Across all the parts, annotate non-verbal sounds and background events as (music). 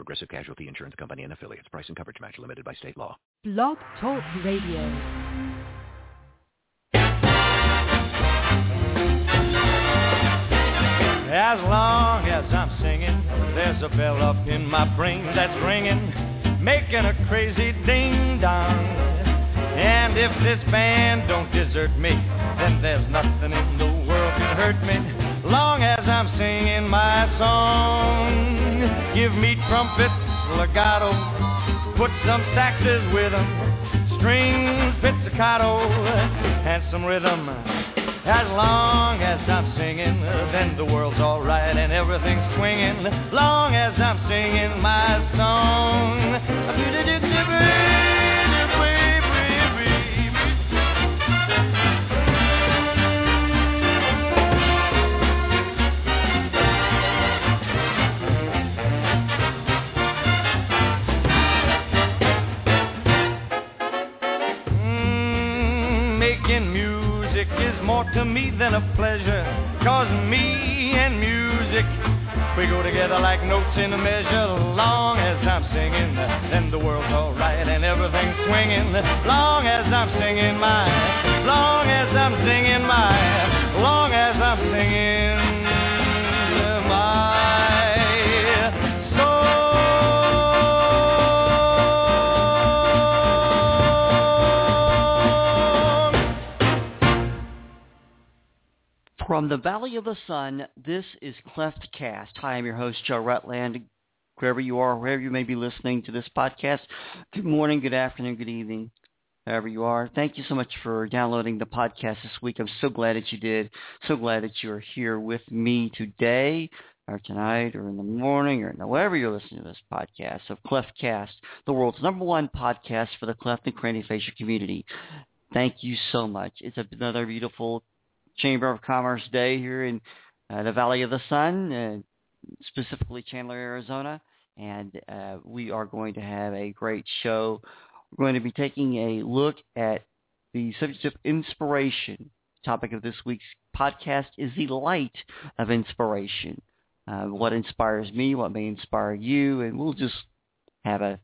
Progressive Casualty Insurance Company and affiliates. Price and coverage match limited by state law. Blog Talk Radio. As long as I'm singing, there's a bell up in my brain that's ringing, making a crazy ding dong. And if this band don't desert me, then there's nothing in the world can hurt me. Long as I'm singing my song, give me trumpet, legato, put some saxes with 'em, strings, pizzicato, and some rhythm. As long as I'm singing, then the world's alright and everything's swinging. Long as I'm singing my song. A pleasure. Cause me and music, we go together like notes in a measure. Long as I'm singing, then the world's alright and everything's swinging. Long as I'm singing my, long as I'm singing my, long as I'm singing From the Valley of the Sun, this is Cleft Cast. Hi, I'm your host, Joe Rutland. Wherever you are, wherever you may be listening to this podcast, good morning, good afternoon, good evening, wherever you are. Thank you so much for downloading the podcast this week. I'm so glad that you did. So glad that you're here with me today, or tonight, or in the morning, or wherever you're listening to this podcast of Cleft Cast, the world's number one podcast for the cleft and craniofacial community. Thank you so much. It's another beautiful Chamber of Commerce Day here in uh, the Valley of the Sun, uh, specifically Chandler, Arizona, and uh, we are going to have a great show. We're going to be taking a look at the subject of inspiration. The Topic of this week's podcast is the light of inspiration. Uh, what inspires me, what may inspire you, and we'll just have a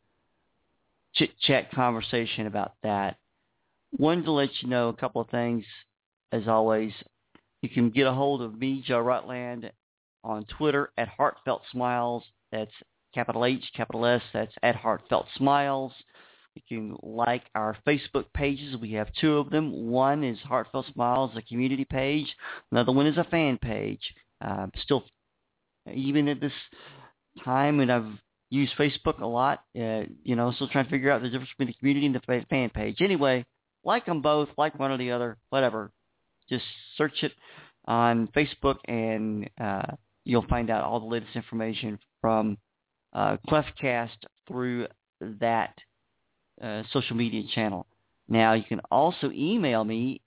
chit-chat conversation about that. Wanted to let you know a couple of things as always, you can get a hold of me, Joe Rutland, on Twitter at Heartfelt Smiles. That's capital H, capital S. That's at Heartfelt Smiles. You can like our Facebook pages. We have two of them. One is Heartfelt Smiles, a community page. Another one is a fan page. Uh, still, even at this time, and I've used Facebook a lot, uh, you know, still trying to figure out the difference between the community and the fan page. Anyway, like them both, like one or the other, whatever just search it on Facebook and uh, you'll find out all the latest information from uh, Cleftcast through that uh, social media channel. Now you can also email me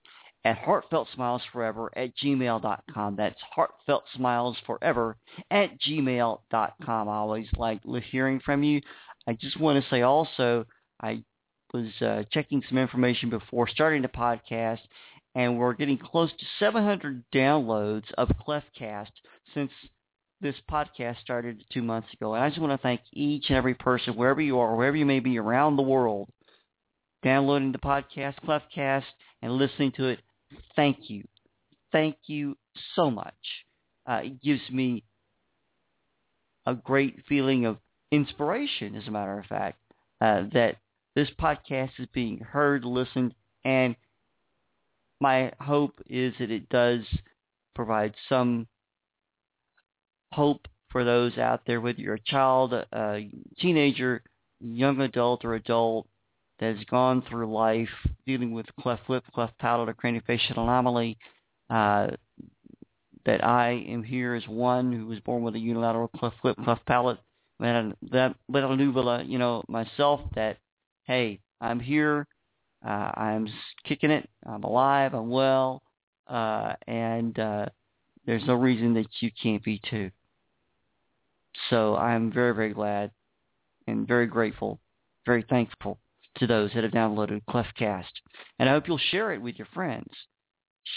at heartfeltsmilesforever at gmail.com. That's heartfeltsmilesforever at gmail.com. I always like hearing from you. I just want to say also, I was uh, checking some information before starting the podcast, and we're getting close to 700 downloads of Cleftcast since this podcast started two months ago. And I just want to thank each and every person, wherever you are, wherever you may be around the world, downloading the podcast, Cleftcast, and listening to it. Thank you. Thank you so much. Uh, it gives me a great feeling of inspiration, as a matter of fact, uh, that this podcast is being heard, listened, and my hope is that it does provide some hope for those out there, whether you're a child, a teenager, young adult, or adult that has gone through life dealing with cleft lip, cleft palate, or craniofacial anomaly. Uh, that I am here as one who was born with a unilateral cleft lip, cleft palate, that that little nuvula, you know, myself. That hey, I'm here. Uh, I'm kicking it. I'm alive. I'm well. Uh, and uh, there's no reason that you can't be too. So I'm very, very glad and very grateful, very thankful to those that have downloaded Cleftcast. And I hope you'll share it with your friends.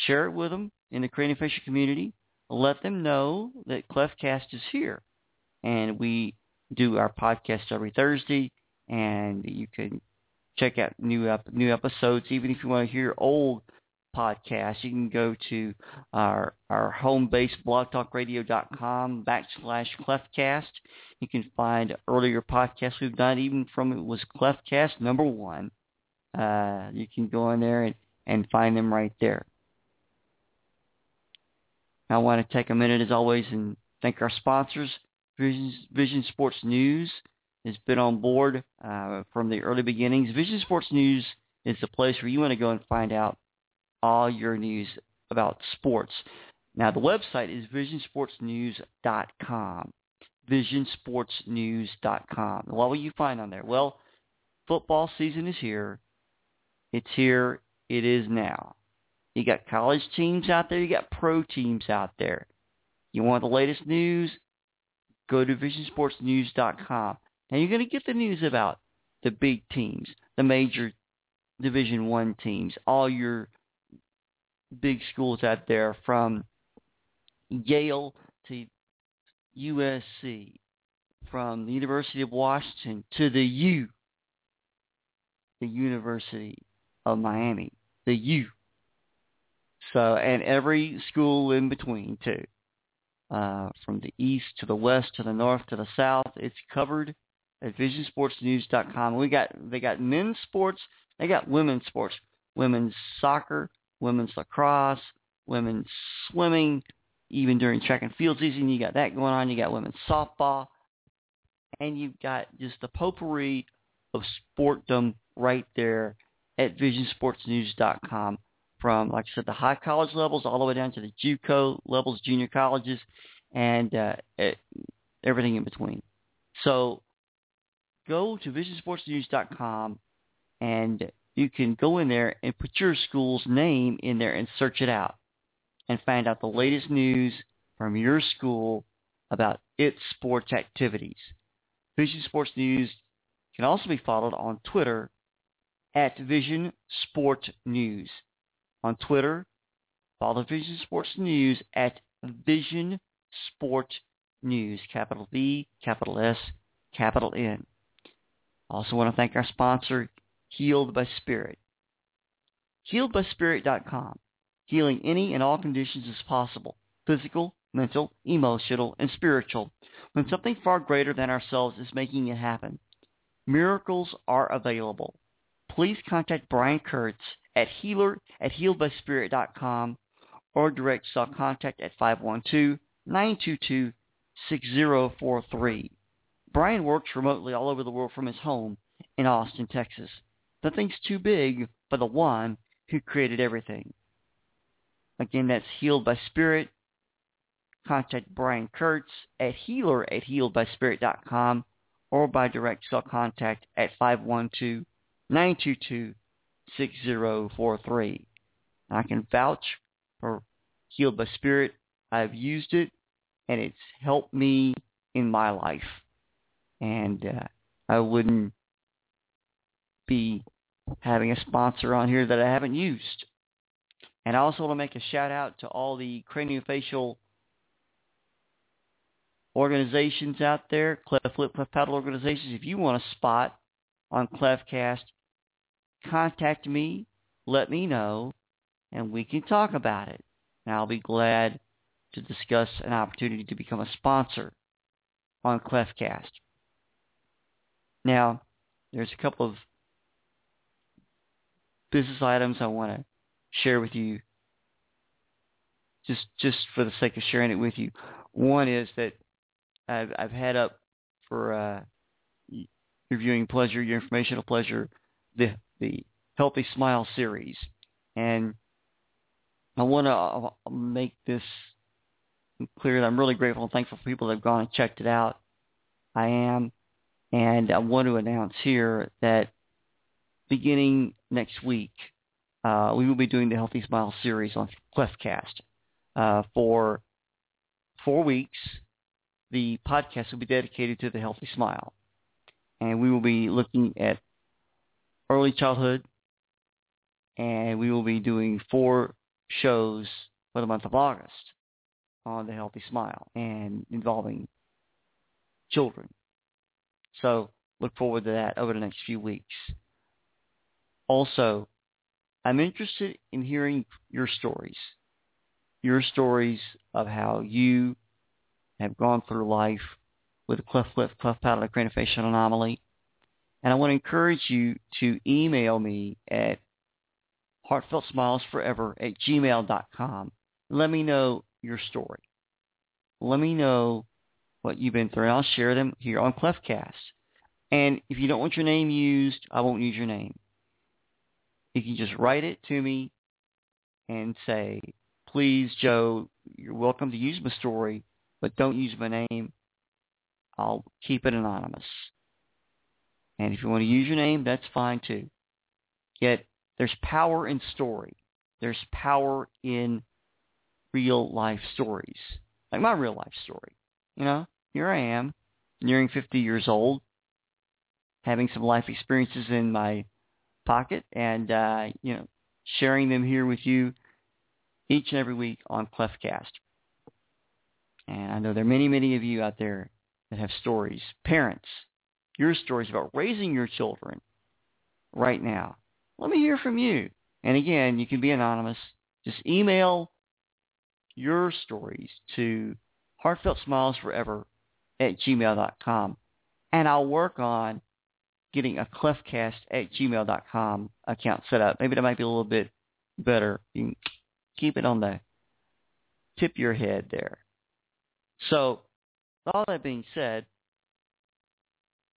Share it with them in the Craniofacial community. Let them know that Cleftcast is here. And we do our podcast every Thursday, and you can check out new ep- new episodes. Even if you want to hear old podcasts, you can go to our our home base blogtalkradio.com backslash cleftcast. You can find earlier podcasts we've done, even from it was Cleftcast number one. Uh, you can go in there and, and find them right there. I want to take a minute, as always, and thank our sponsors. Vision, Vision Sports News has been on board uh, from the early beginnings. Vision Sports News is the place where you want to go and find out all your news about sports. Now, the website is visionsportsnews.com. Visionsportsnews.com. What will you find on there? Well, football season is here. It's here. It is now. You got college teams out there. You got pro teams out there. You want the latest news? Go to visionsportsnews.com. Now you're going to get the news about the big teams, the major Division One teams, all your big schools out there from Yale to USC, from the University of Washington to the U, the University of Miami, the U. So, and every school in between too. Uh, from the east to the west to the north to the south, it's covered at visionsportsnews.com. We got they got men's sports, they got women's sports, women's soccer, women's lacrosse, women's swimming, even during track and field season, you got that going on. You got women's softball, and you've got just the potpourri of sportdom right there at visionsportsnews.com from, like I said, the high college levels all the way down to the JUCO levels, junior colleges, and uh, everything in between. So go to visionsportsnews.com and you can go in there and put your school's name in there and search it out and find out the latest news from your school about its sports activities. Vision Sports News can also be followed on Twitter at Vision Sport News. On Twitter, follow Vision Sports News at Vision Sport News, capital V, capital S, capital N. Also want to thank our sponsor, Healed by Spirit. HealedBySpirit.com. Healing any and all conditions is possible. Physical, mental, emotional, and spiritual. When something far greater than ourselves is making it happen. Miracles are available. Please contact Brian Kurtz at healer at healedbyspirit.com or direct cell contact at 512-922-6043. Brian works remotely all over the world from his home in Austin, Texas. Nothing's too big for the one who created everything. Again, that's Healed by Spirit. Contact Brian Kurtz at healer at healedbyspirit.com or by direct cell contact at 512-922-6043. I can vouch for Healed by Spirit. I've used it, and it's helped me in my life. And uh, I wouldn't be having a sponsor on here that I haven't used. And I also want to make a shout out to all the craniofacial organizations out there, Cleft Lip, Cleft Palate organizations. If you want a spot on Cleftcast, contact me, let me know, and we can talk about it. And I'll be glad to discuss an opportunity to become a sponsor on Cleftcast. Now, there's a couple of business items I want to share with you just just for the sake of sharing it with you. One is that I've, I've had up for uh, reviewing pleasure, your informational pleasure, the the Healthy Smile series, and I want to uh, make this clear that I'm really grateful and thankful for people that have gone and checked it out. I am, and I want to announce here that beginning next week, uh, we will be doing the Healthy Smile series on CleftCast uh, for four weeks. The podcast will be dedicated to the Healthy Smile, and we will be looking at early childhood, and we will be doing four shows for the month of August on the Healthy Smile and involving children. So look forward to that over the next few weeks. Also, I'm interested in hearing your stories, your stories of how you have gone through life with a cleft lip, cleft palate, craniofacial anomaly. And I want to encourage you to email me at heartfeltsmilesforever at gmail.com. Let me know your story. Let me know what you've been through. And I'll share them here on CleftCast. And if you don't want your name used, I won't use your name. You can just write it to me and say, please, Joe, you're welcome to use my story, but don't use my name. I'll keep it anonymous. And if you want to use your name, that's fine too. Yet there's power in story. There's power in real life stories, like my real life story. You know, here I am, nearing 50 years old, having some life experiences in my pocket, and uh, you know, sharing them here with you each and every week on CleftCast. And I know there are many, many of you out there that have stories, parents, your stories about raising your children right now. Let me hear from you. And again, you can be anonymous. Just email your stories to heartfeltsmilesforever at gmail.com. And I'll work on getting a cleftcast at gmail.com account set up. Maybe that might be a little bit better. You can keep it on the tip of your head there. So, all that being said,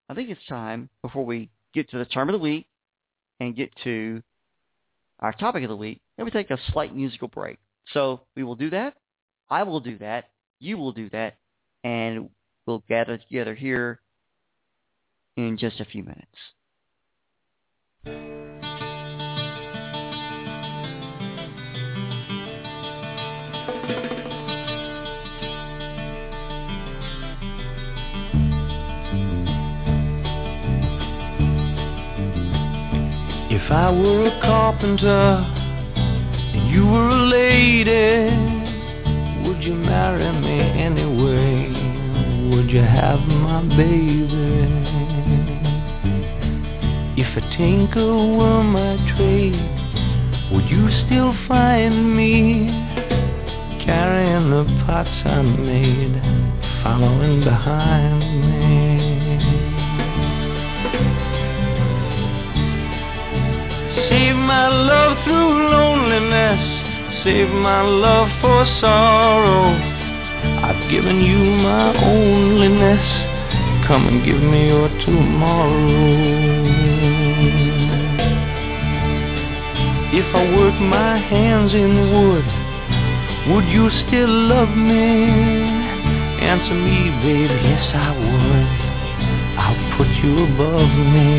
I think it's time before we get to the term of the week and get to our topic of the week, that we take a slight musical break. So we will do that. I will do that. You will do that. And we'll gather together here in just a few minutes. If I were a carpenter and you were a lady, would you marry me anyway? Would you have my baby? If a tinker were my trade, would you still find me carrying the pots I made, following behind me? Save my love through loneliness. Save my love for sorrow. Given you my onlyness. Come and give me your tomorrow. If I work my hands in wood, would you still love me? Answer me, baby, yes I would. I'll put you above me.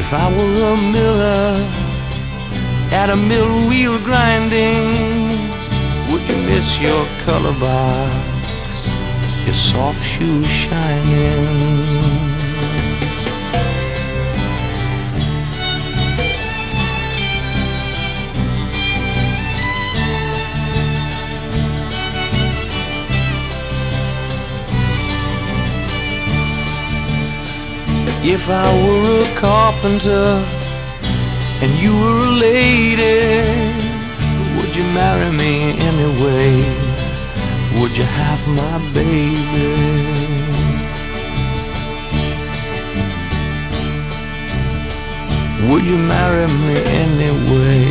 If I were a miller at a mill wheel grinding, miss your color box, your soft shoes shining? If I were a carpenter and you were a lady, would you marry me anyway? Would you have my baby? Would you marry me anyway?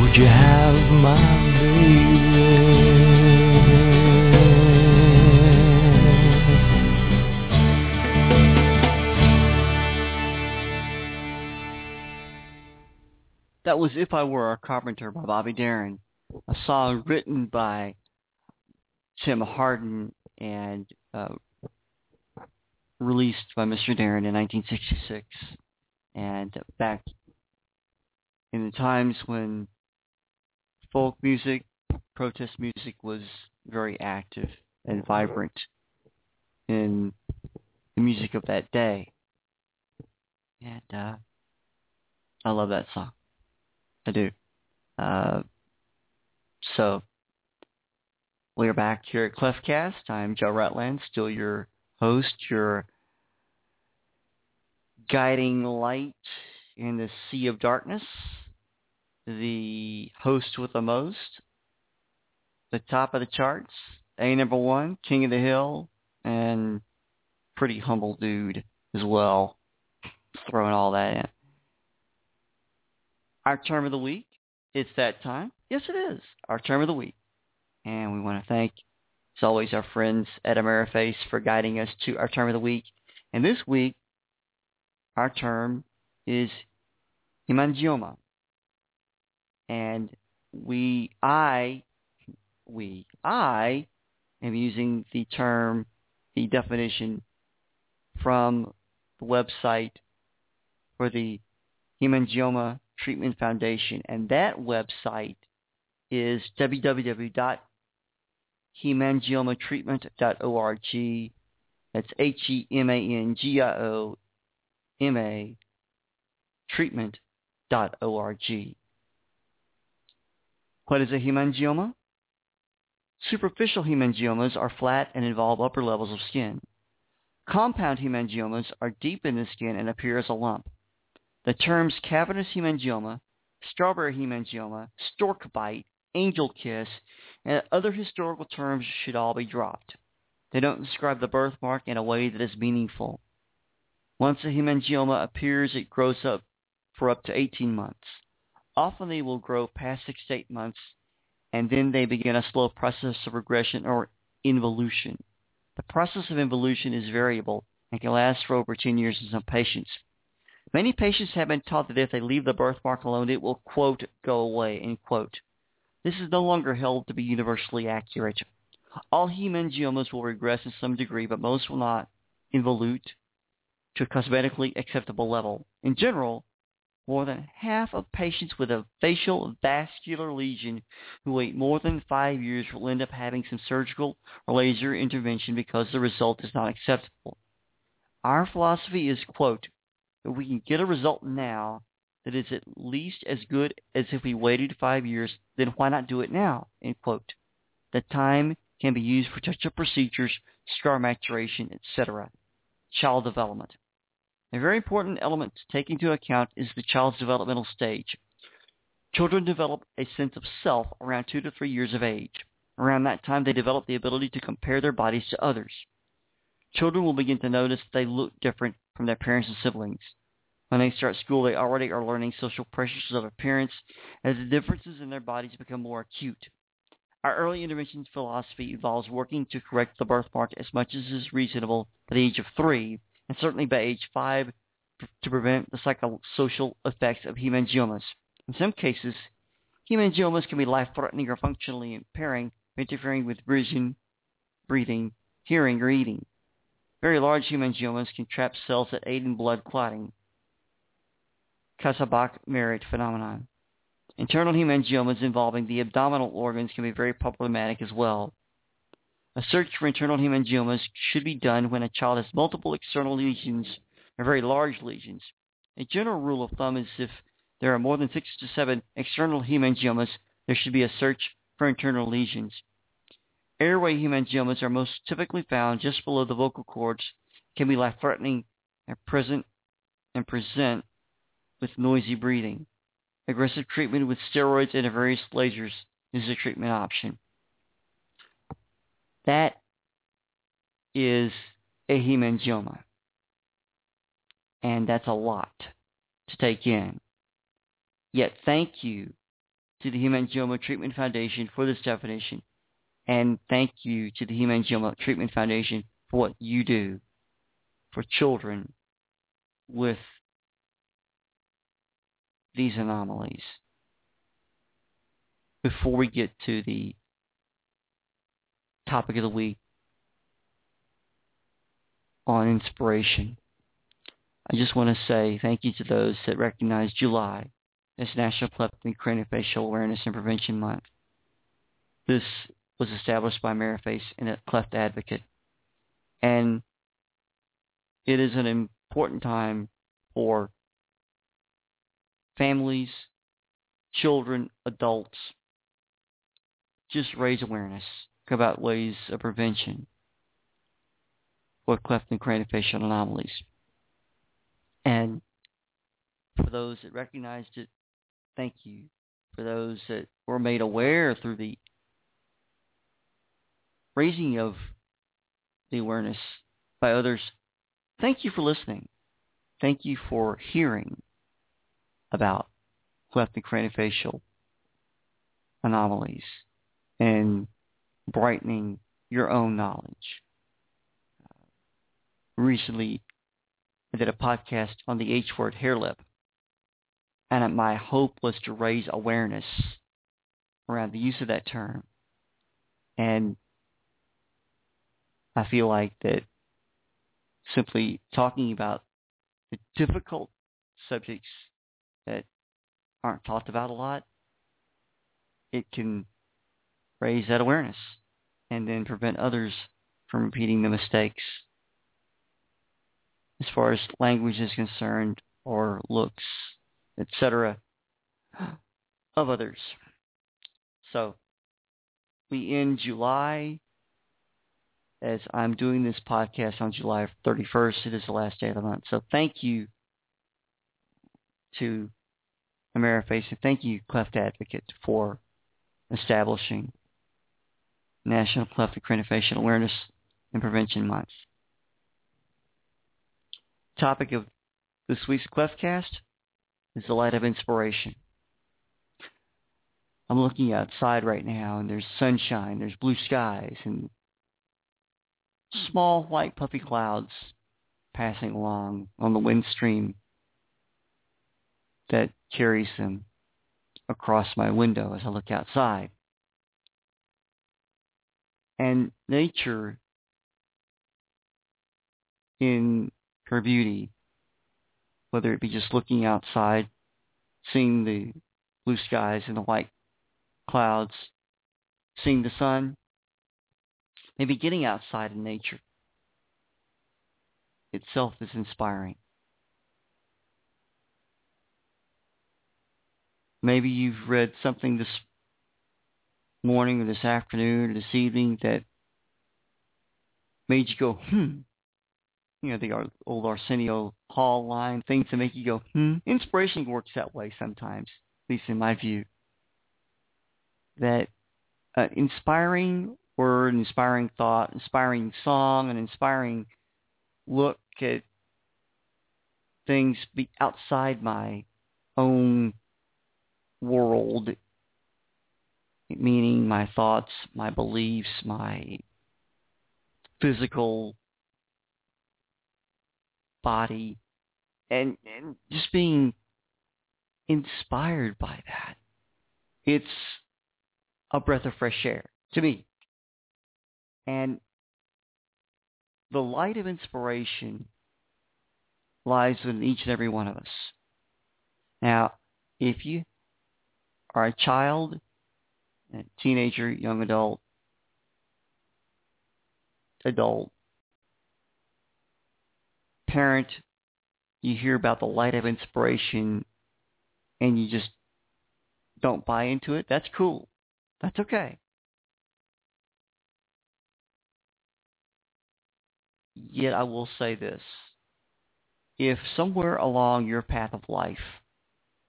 Would you have my baby? That was If I Were a Carpenter by Bobby Darin, a song written by Tim Hardin and uh, released by Mr. Darin in 1966. And back in the times when folk music, protest music was very active and vibrant in the music of that day. And uh, I love that song. I do. Uh, so we're back here at Cleftcast. I'm Joe Rutland, still your host, your guiding light in the sea of darkness, the host with the most, the top of the charts, A number one, King of the Hill, and pretty humble dude as well, throwing all that in. Our term of the week, it's that time. Yes, it is. Our term of the week. And we want to thank, as always, our friends at AmeriFace for guiding us to our term of the week. And this week, our term is hemangioma. And we, I, we, I am using the term, the definition from the website for the Hemangioma Treatment Foundation. And that website is www.hemangiomatreatment.org. That's H-E-M-A-N-G-I-O-M-A treatment.org. What is a hemangioma? Superficial hemangiomas are flat and involve upper levels of skin. Compound hemangiomas are deep in the skin and appear as a lump. The terms cavernous hemangioma, strawberry hemangioma, stork bite, angel kiss, and other historical terms should all be dropped. They don't describe the birthmark in a way that is meaningful. Once a hemangioma appears, it grows up for up to 18 months. Often they will grow past 6 to 8 months, and then they begin a slow process of regression or involution. The process of involution is variable and can last for over 10 years in some patients. Many patients have been taught that if they leave the birthmark alone, it will, quote, go away, end quote. This is no longer held to be universally accurate. All hemangiomas will regress in some degree, but most will not involute to a cosmetically acceptable level. In general, more than half of patients with a facial vascular lesion who wait more than five years will end up having some surgical or laser intervention because the result is not acceptable. Our philosophy is, quote, if we can get a result now that is at least as good as if we waited five years, then why not do it now, end quote. The time can be used for touch-up procedures, scar maturation, etc. Child development. A very important element to take into account is the child's developmental stage. Children develop a sense of self around two to three years of age. Around that time, they develop the ability to compare their bodies to others. Children will begin to notice they look different from their parents and siblings. When they start school, they already are learning social pressures of appearance as the differences in their bodies become more acute. Our early intervention philosophy involves working to correct the birthmark as much as is reasonable at the age of three and certainly by age 5 to prevent the psychosocial effects of hemangiomas. In some cases, hemangiomas can be life-threatening or functionally impairing, interfering with vision, breathing, hearing, or eating. Very large hemangiomas can trap cells that aid in blood clotting. Kasabach-Merritt phenomenon. Internal hemangiomas involving the abdominal organs can be very problematic as well. A search for internal hemangiomas should be done when a child has multiple external lesions or very large lesions. A general rule of thumb is if there are more than six to seven external hemangiomas, there should be a search for internal lesions. Airway hemangiomas are most typically found just below the vocal cords, can be life-threatening and present and present with noisy breathing. Aggressive treatment with steroids and various lasers is a treatment option. That is a hemangioma. And that's a lot to take in. Yet thank you to the Hemangioma Treatment Foundation for this definition. And thank you to the Hemangioma Treatment Foundation for what you do for children with these anomalies. Before we get to the topic of the week. on inspiration. I just want to say thank you to those that recognize July as National Cleft and Craniofacial Awareness and Prevention Month. This was established by Ameriface and a cleft advocate. And it is an important time for families, children, adults, just raise awareness about ways of prevention for cleft and craniofacial anomalies. And for those that recognized it, thank you. For those that were made aware through the raising of the awareness by others, thank you for listening. Thank you for hearing about cleft and craniofacial anomalies and brightening your own knowledge. recently, I did a podcast on the H word hair lip, and my hope was to raise awareness around the use of that term. And I feel like that simply talking about the difficult subjects that aren't talked about a lot, it can raise that awareness and then prevent others from repeating the mistakes as far as language is concerned or looks, etc. of others. So we end July as I'm doing this podcast on July 31st. It is the last day of the month. So thank you to Ameriface and thank you, Cleft Advocate, for establishing National Cleft Craniofacial Awareness and Prevention Month. Topic of this week's Cleftcast is the light of inspiration. I'm looking outside right now and there's sunshine, there's blue skies, and small white puffy clouds passing along on the wind stream that carries them across my window as I look outside. And nature in her beauty, whether it be just looking outside, seeing the blue skies and the white clouds, seeing the sun, maybe getting outside in nature itself is inspiring. Maybe you've read something this morning or this afternoon or this evening that made you go, hmm. You know, the old Arsenio Hall line, things that make you go, hmm. Inspiration works that way sometimes, at least in my view. That uh, inspiring word, inspiring thought, inspiring song, an inspiring look at things be outside my own world, meaning my thoughts, my beliefs, my physical body, and, and just being inspired by that. It's a breath of fresh air to me. And the light of inspiration lies within each and every one of us. Now, if you are a child, a teenager, young adult, adult, parent, you hear about the light of inspiration and you just don't buy into it, that's cool. That's okay. Yet I will say this. If somewhere along your path of life,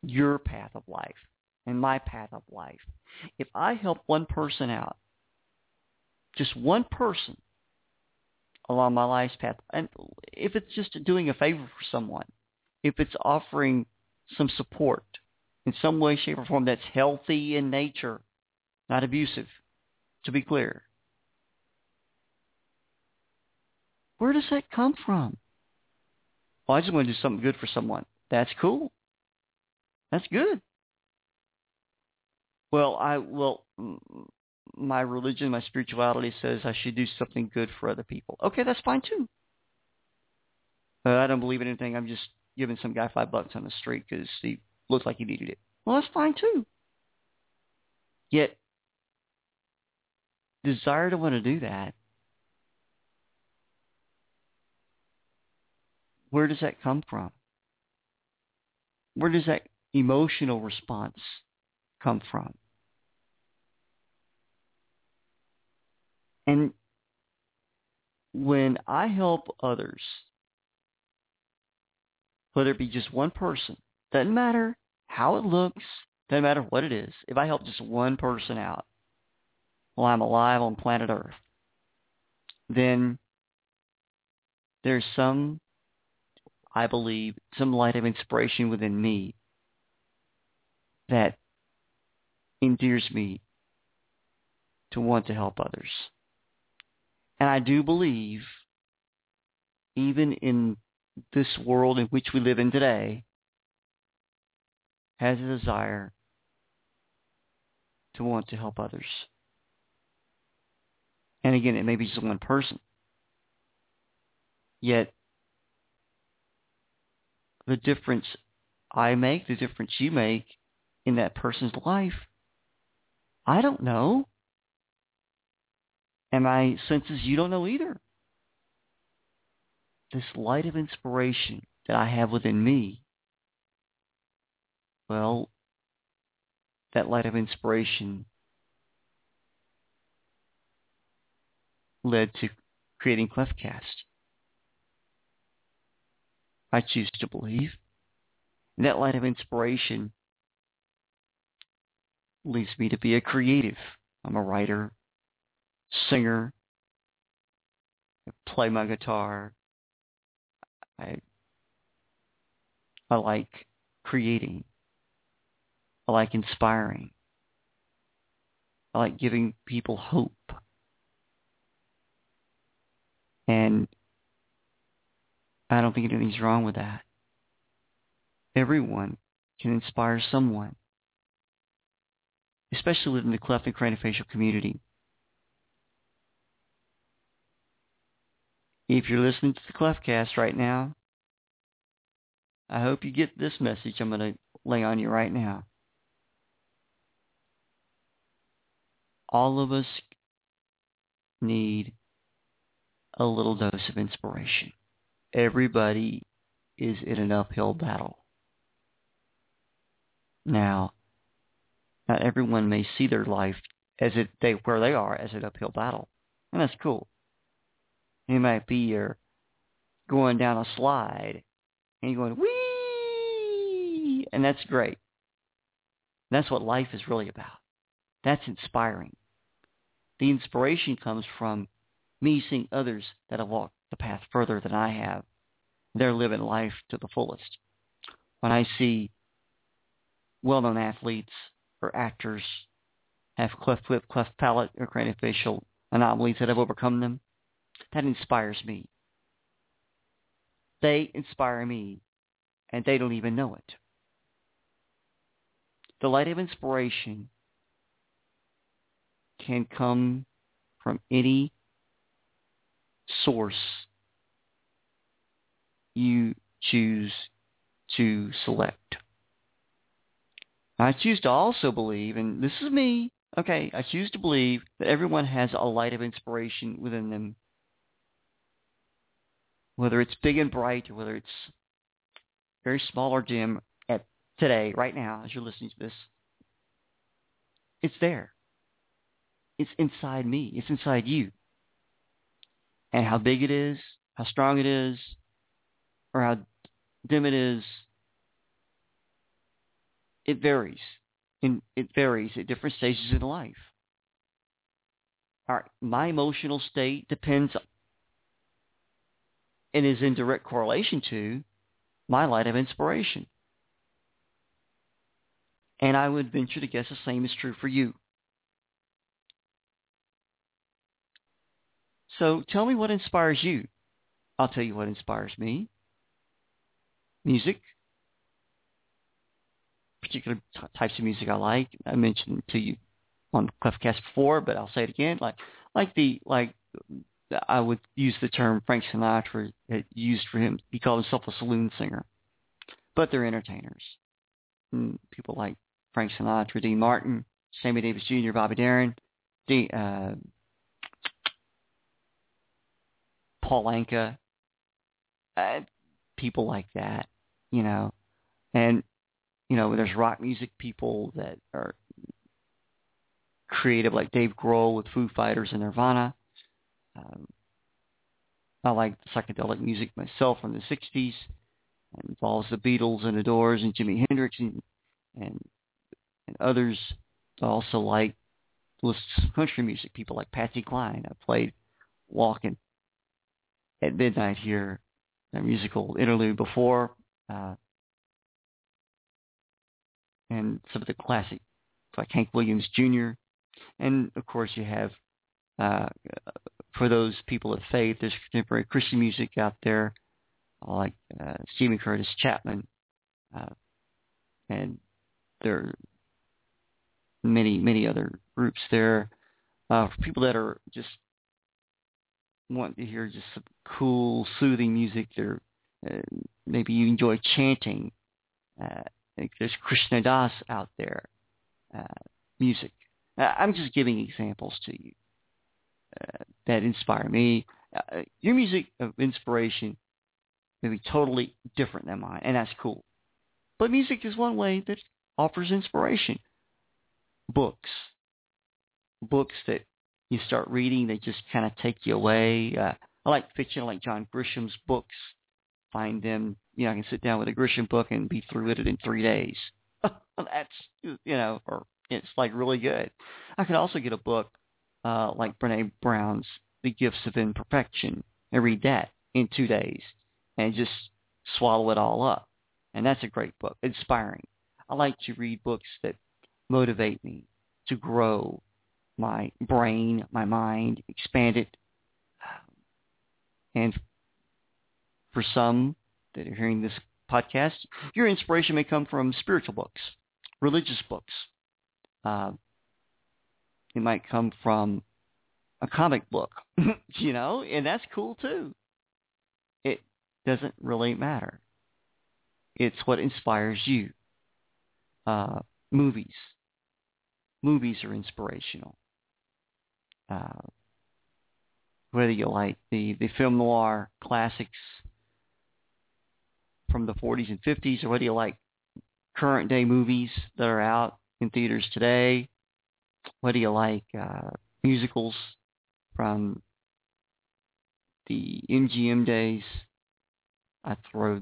your path of life, and my path of life, if I help one person out, just one person along my life's path, and if it's just doing a favor for someone, if it's offering some support in some way, shape, or form that's healthy in nature, not abusive, to be clear, Where does that come from? Well, I just want to do something good for someone. That's cool. That's good. Well, I well, my religion, my spirituality says I should do something good for other people. Okay, that's fine too. Uh, I don't believe in anything. I'm just giving some guy five bucks on the street because he looked like he needed it. Well, that's fine too. Yet, desire to want to do that, where does that come from? Where does that emotional response come from? And when I help others, whether it be just one person, doesn't matter how it looks, doesn't matter what it is. If I help just one person out while I'm alive on planet Earth, then there's some, I believe, some light of inspiration within me that endears me to want to help others. And I do believe, even in this world in which we live in today, has a desire to want to help others. And again, it may be just one person. Yet, the difference I make, the difference you make in that person's life, I don't know. And my senses you don't know either. This light of inspiration that I have within me, well, that light of inspiration led to creating Cleftcast. I choose to believe. And that light of inspiration leads me to be a creative. I'm a writer, singer, I play my guitar. I I like creating. I like inspiring. I like giving people hope. And I don't think anything's wrong with that. Everyone can inspire someone, especially within the cleft and craniofacial community. If you're listening to the Cleftcast right now, I hope you get this message I'm going to lay on you right now. All of us need a little dose of inspiration. Everybody is in an uphill battle. Now, not everyone may see their life as it they where they are as an uphill battle, and that's cool. It might be you're going down a slide and you're going wee, and that's great. That's what life is really about. That's inspiring. The inspiration comes from me seeing others that have walked the path further than I have. They're living life to the fullest. When I see well-known athletes or actors have cleft lip, cleft palate, or craniofacial anomalies that have overcome them, that inspires me. They inspire me, and they don't even know it. The light of inspiration can come from any source you choose to select. I choose to also believe, and this is me, okay, I choose to believe that everyone has a light of inspiration within them whether it's big and bright or whether it's very small or dim at today, right now, as you're listening to this, it's there. It's inside me. It's inside you. And how big it is, how strong it is, or how dim it is, it varies. It varies at different stages in life. All right, my emotional state depends and is in direct correlation to my light of inspiration. And I would venture to guess the same is true for you. So tell me what inspires you. I'll tell you what inspires me. Music, particular t- types of music I like. I mentioned to you on Cleftcast before, but I'll say it again. Like like the like I would use the term Frank Sinatra used for him. He called himself a saloon singer, but they're entertainers. And people like Frank Sinatra, Dean Martin, Sammy Davis Jr., Bobby Darin, uh, Paul Anka, uh, people like that, you know, and you know, there's rock music people that are creative, like Dave Grohl with Foo Fighters and Nirvana. Um, I like psychedelic music myself from the '60s. It involves the Beatles and the Doors and Jimi Hendrix and and, and others. I also like listen to country music. People like Patsy Cline. I played "Walking at Midnight" here, a musical interlude before. Uh, and some of the classic, like Hank Williams Jr. And of course, you have uh, for those people of faith, there's contemporary Christian music out there, like uh, Steven Curtis Chapman, uh, and there are many many other groups there. Uh, for people that are just want to hear just some cool, soothing music, there uh, maybe you enjoy chanting. Uh, there's Krishna Das out there, uh, music. Uh, I'm just giving examples to you uh, that inspire me. Uh, your music of inspiration may be totally different than mine, and that's cool. But music is one way that offers inspiration. Books, books that you start reading, they just kind of take you away. Uh, I like fiction, I like John Grisham's books. Find them you know, I can sit down with a Grisham book and be through with it in three days. (laughs) That's, you know, or it's like really good. I could also get a book uh, like Brene Brown's The Gifts of Imperfection and read that in two days and just swallow it all up. And that's a great book, inspiring. I like to read books that motivate me to grow my brain, my mind, expand it. And for some, that are hearing this podcast, your inspiration may come from spiritual books, religious books. Uh, it might come from a comic book, (laughs) you know, and that's cool too. It doesn't really matter. It's what inspires you. Uh, movies. Movies are inspirational. Uh, whether you like the, the film noir classics from the 40s and 50s, or whether you like current day movies that are out in theaters today, whether you like uh, musicals from the MGM days. I throw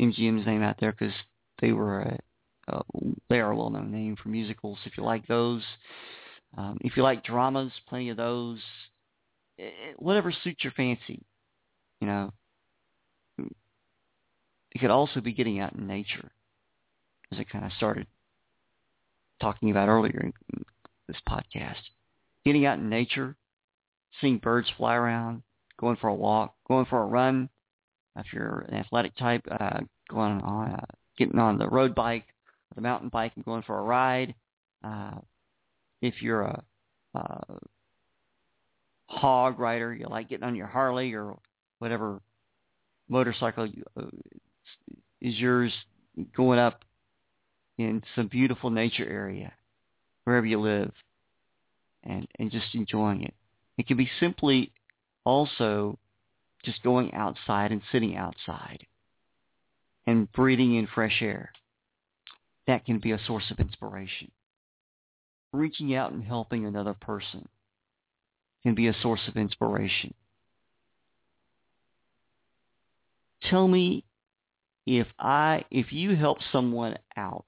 MGM's name out there because they were a, a, they are a well-known name for musicals. If you like those, um, if you like dramas, plenty of those. Eh, whatever suits your fancy, you know. It could also be getting out in nature, as I kind of started talking about earlier in this podcast. Getting out in nature, seeing birds fly around, going for a walk, going for a run. If you're an athletic type, uh, going on, uh, getting on the road bike, the mountain bike, and going for a ride. Uh, if you're a, hog rider, you like getting on your Harley or whatever motorcycle you, uh, is yours going up in some beautiful nature area, wherever you live, and, and just enjoying it. It can be simply also just going outside and sitting outside and breathing in fresh air. That can be a source of inspiration. Reaching out and helping another person can be a source of inspiration. Tell me if I if you help someone out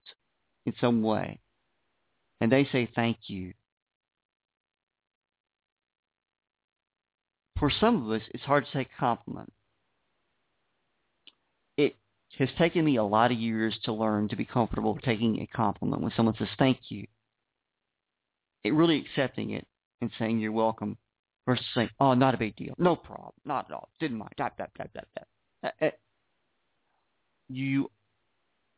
in some way and they say thank you. For some of us it's hard to take a compliment. It has taken me a lot of years to learn to be comfortable taking a compliment when someone says thank you it really accepting it and saying you're welcome versus saying oh not a big deal no problem not at all didn't mind that that that that that you,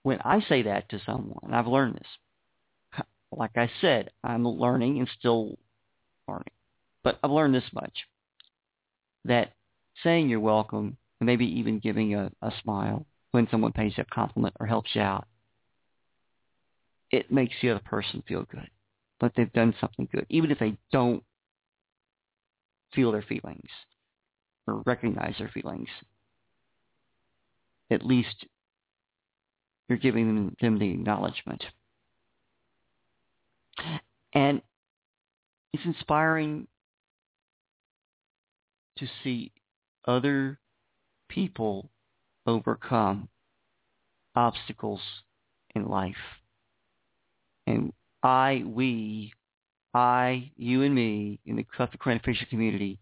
when I say that to someone, I've learned this. Like I said, I'm learning and still learning. But I've learned this much. that saying you're welcome and maybe even giving a, a smile when someone pays you a compliment or helps you out, it makes the other person feel good. But they've done something good, even if they don't feel their feelings or recognize their feelings. At least you're giving them, the acknowledgement. And it's inspiring to see other people overcome obstacles in life. And I, we, I, you and me in the Cleft Craniofacial community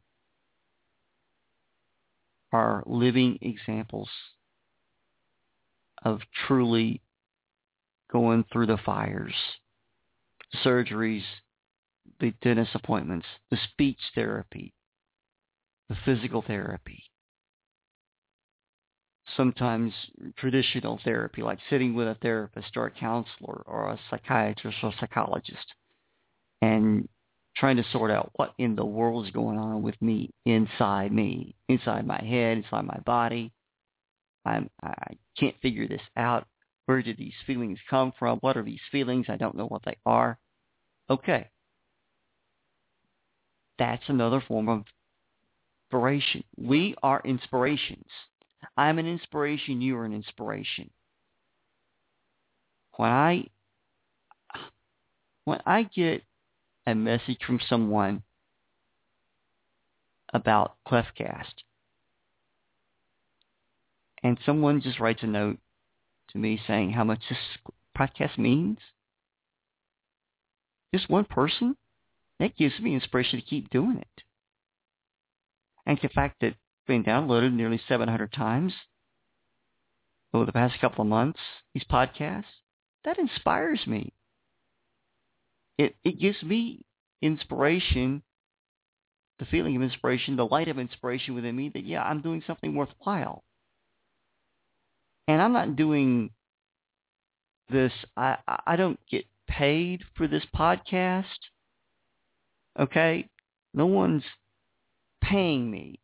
are living examples of truly going through the fires, surgeries, the dentist appointments, the speech therapy, the physical therapy, sometimes traditional therapy, like sitting with a therapist or a counselor or a psychiatrist or a psychologist and trying to sort out what in the world is going on with me inside me, inside my head, inside my body. I'm, I can't figure this out. Where did these feelings come from? What are these feelings? I don't know what they are. Okay. That's another form of inspiration. We are inspirations. I'm an inspiration. You are an inspiration. When I when I get a message from someone about Cleftcast, and someone just writes a note to me saying how much this podcast means, just one person, that gives me inspiration to keep doing it. And the fact that been downloaded nearly 700 times over the past couple of months, these podcasts, that inspires me. It, it gives me inspiration, the feeling of inspiration, the light of inspiration within me that, yeah, I'm doing something worthwhile. And I'm not doing this, I, I don't get paid for this podcast. Okay? No one's paying me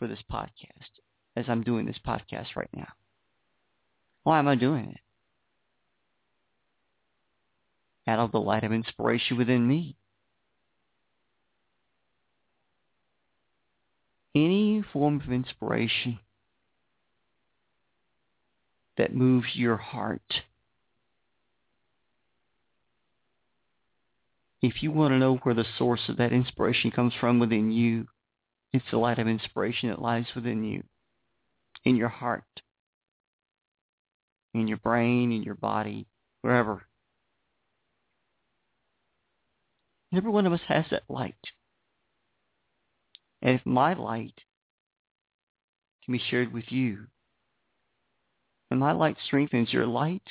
for this podcast as I'm doing this podcast right now. Why am I doing it? Out of the light of inspiration within me. Any form of inspiration that moves your heart. If you want to know where the source of that inspiration comes from within you, it's the light of inspiration that lies within you, in your heart, in your brain, in your body, wherever. Every one of us has that light. And if my light can be shared with you, and my light strengthens your light,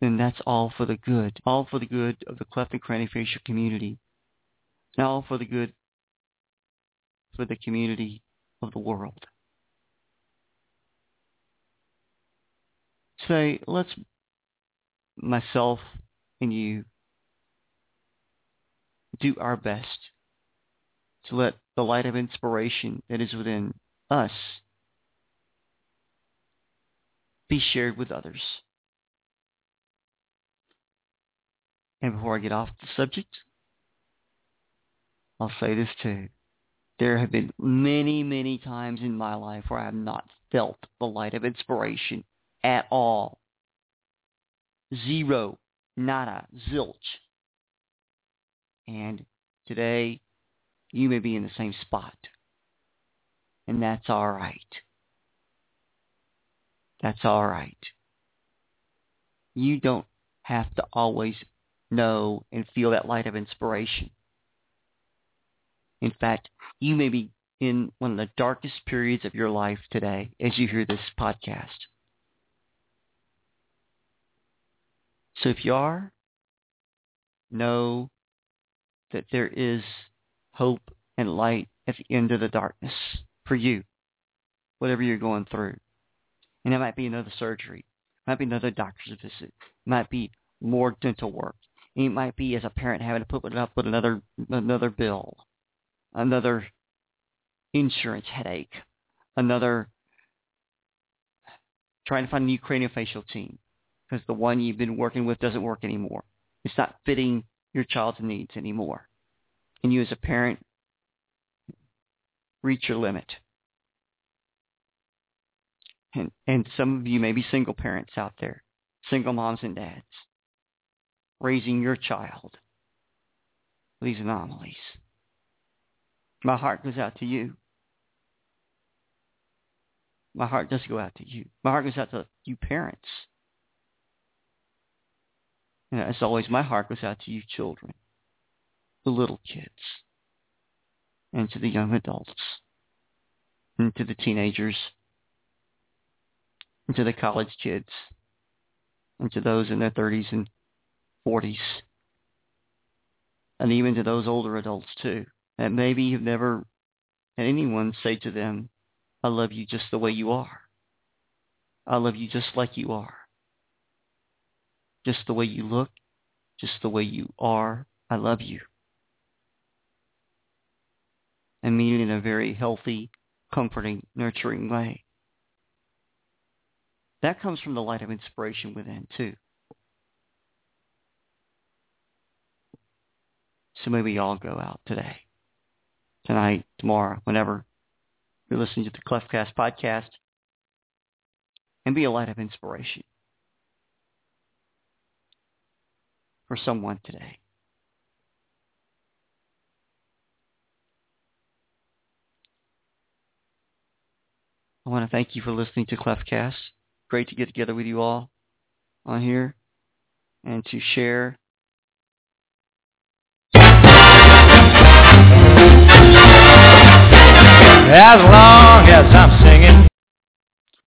then that's all for the good, all for the good of the cleft and craniofacial community all for the good, for the community of the world. Say, let's, myself and you, do our best to let the light of inspiration that is within us be shared with others. And before I get off the subject, I'll say this too. There have been many, many times in my life where I have not felt the light of inspiration at all. Zero, nada, zilch. And today, you may be in the same spot. And that's all right. That's all right. You don't have to always know and feel that light of inspiration. In fact, you may be in one of the darkest periods of your life today as you hear this podcast. So if you are, know that there is hope and light at the end of the darkness for you, whatever you're going through. And it might be another surgery. It might be another doctor's visit. It might be more dental work. It might be as a parent having to put up with another another bill, another insurance headache, another trying to find a new craniofacial team because the one you've been working with doesn't work anymore. It's not fitting your child's needs anymore. And you as a parent reach your limit. And, and some of you may be single parents out there, single moms and dads, raising your child. These anomalies. My heart goes out to you. My heart does go out to you. My heart goes out to you parents. And as always, my heart goes out to you children, the little kids, and to the young adults, and to the teenagers, and to the college kids, and to those in their 30s and 40s, and even to those older adults too, that maybe you've never had anyone say to them, I love you just the way you are. I love you just like you are. Just the way you look, just the way you are. I love you. And mean in a very healthy, comforting, nurturing way. That comes from the light of inspiration within, too. So may we all go out today, tonight, tomorrow, whenever you're listening to the Cleftcast podcast, and be a light of inspiration for someone today. I want to thank you for listening to Cleftcast. Great to get together with you all on here and to share As long as I'm singing.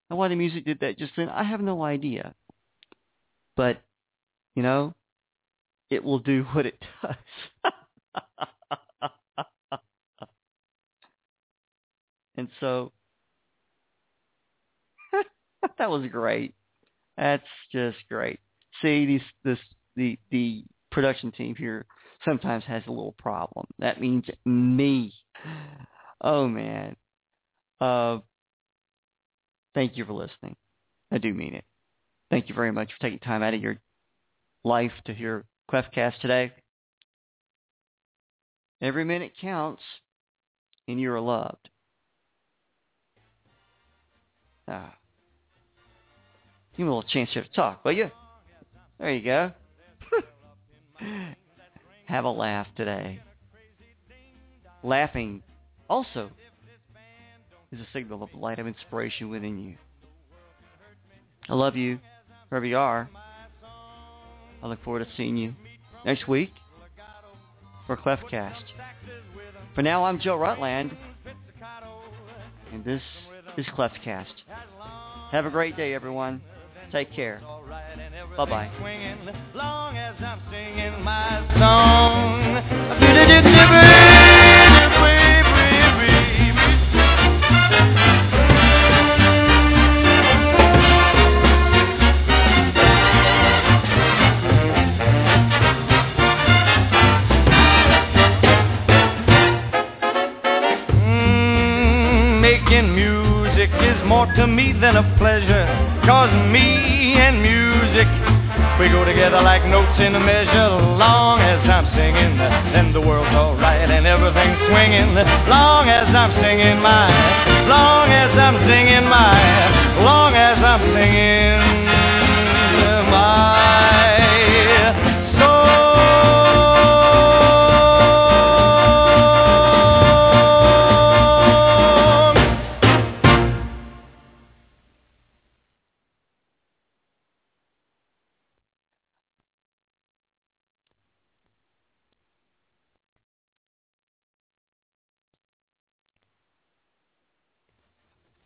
And why the music did that just then, I have no idea. But, you know, it will do (laughs) what it does. (laughs) and so, (laughs) that was great. That's just great. See, these, this, the, the production team here sometimes has a little problem. That means me. Oh man. Uh, thank you for listening. I do mean it. Thank you very much for taking time out of your life to hear Cleftcast today. Every minute counts, and you are loved. Ah. Give me a little chance here to talk, will you? There you go. (laughs) Have a laugh today. Laughing also is a signal of light of inspiration within you. I love you, wherever you are. I look forward to seeing you next week for Cleftcast. For now, I'm Joe Rutland, and this is Cleftcast. Have a great day, everyone. Take care. Bye-bye. more to me than a pleasure. Cause me and music, we go together like notes in a measure. Long as I'm singing, then the world's alright and everything's swinging. Long as I'm singing my, long as I'm singing my, long as I'm singing.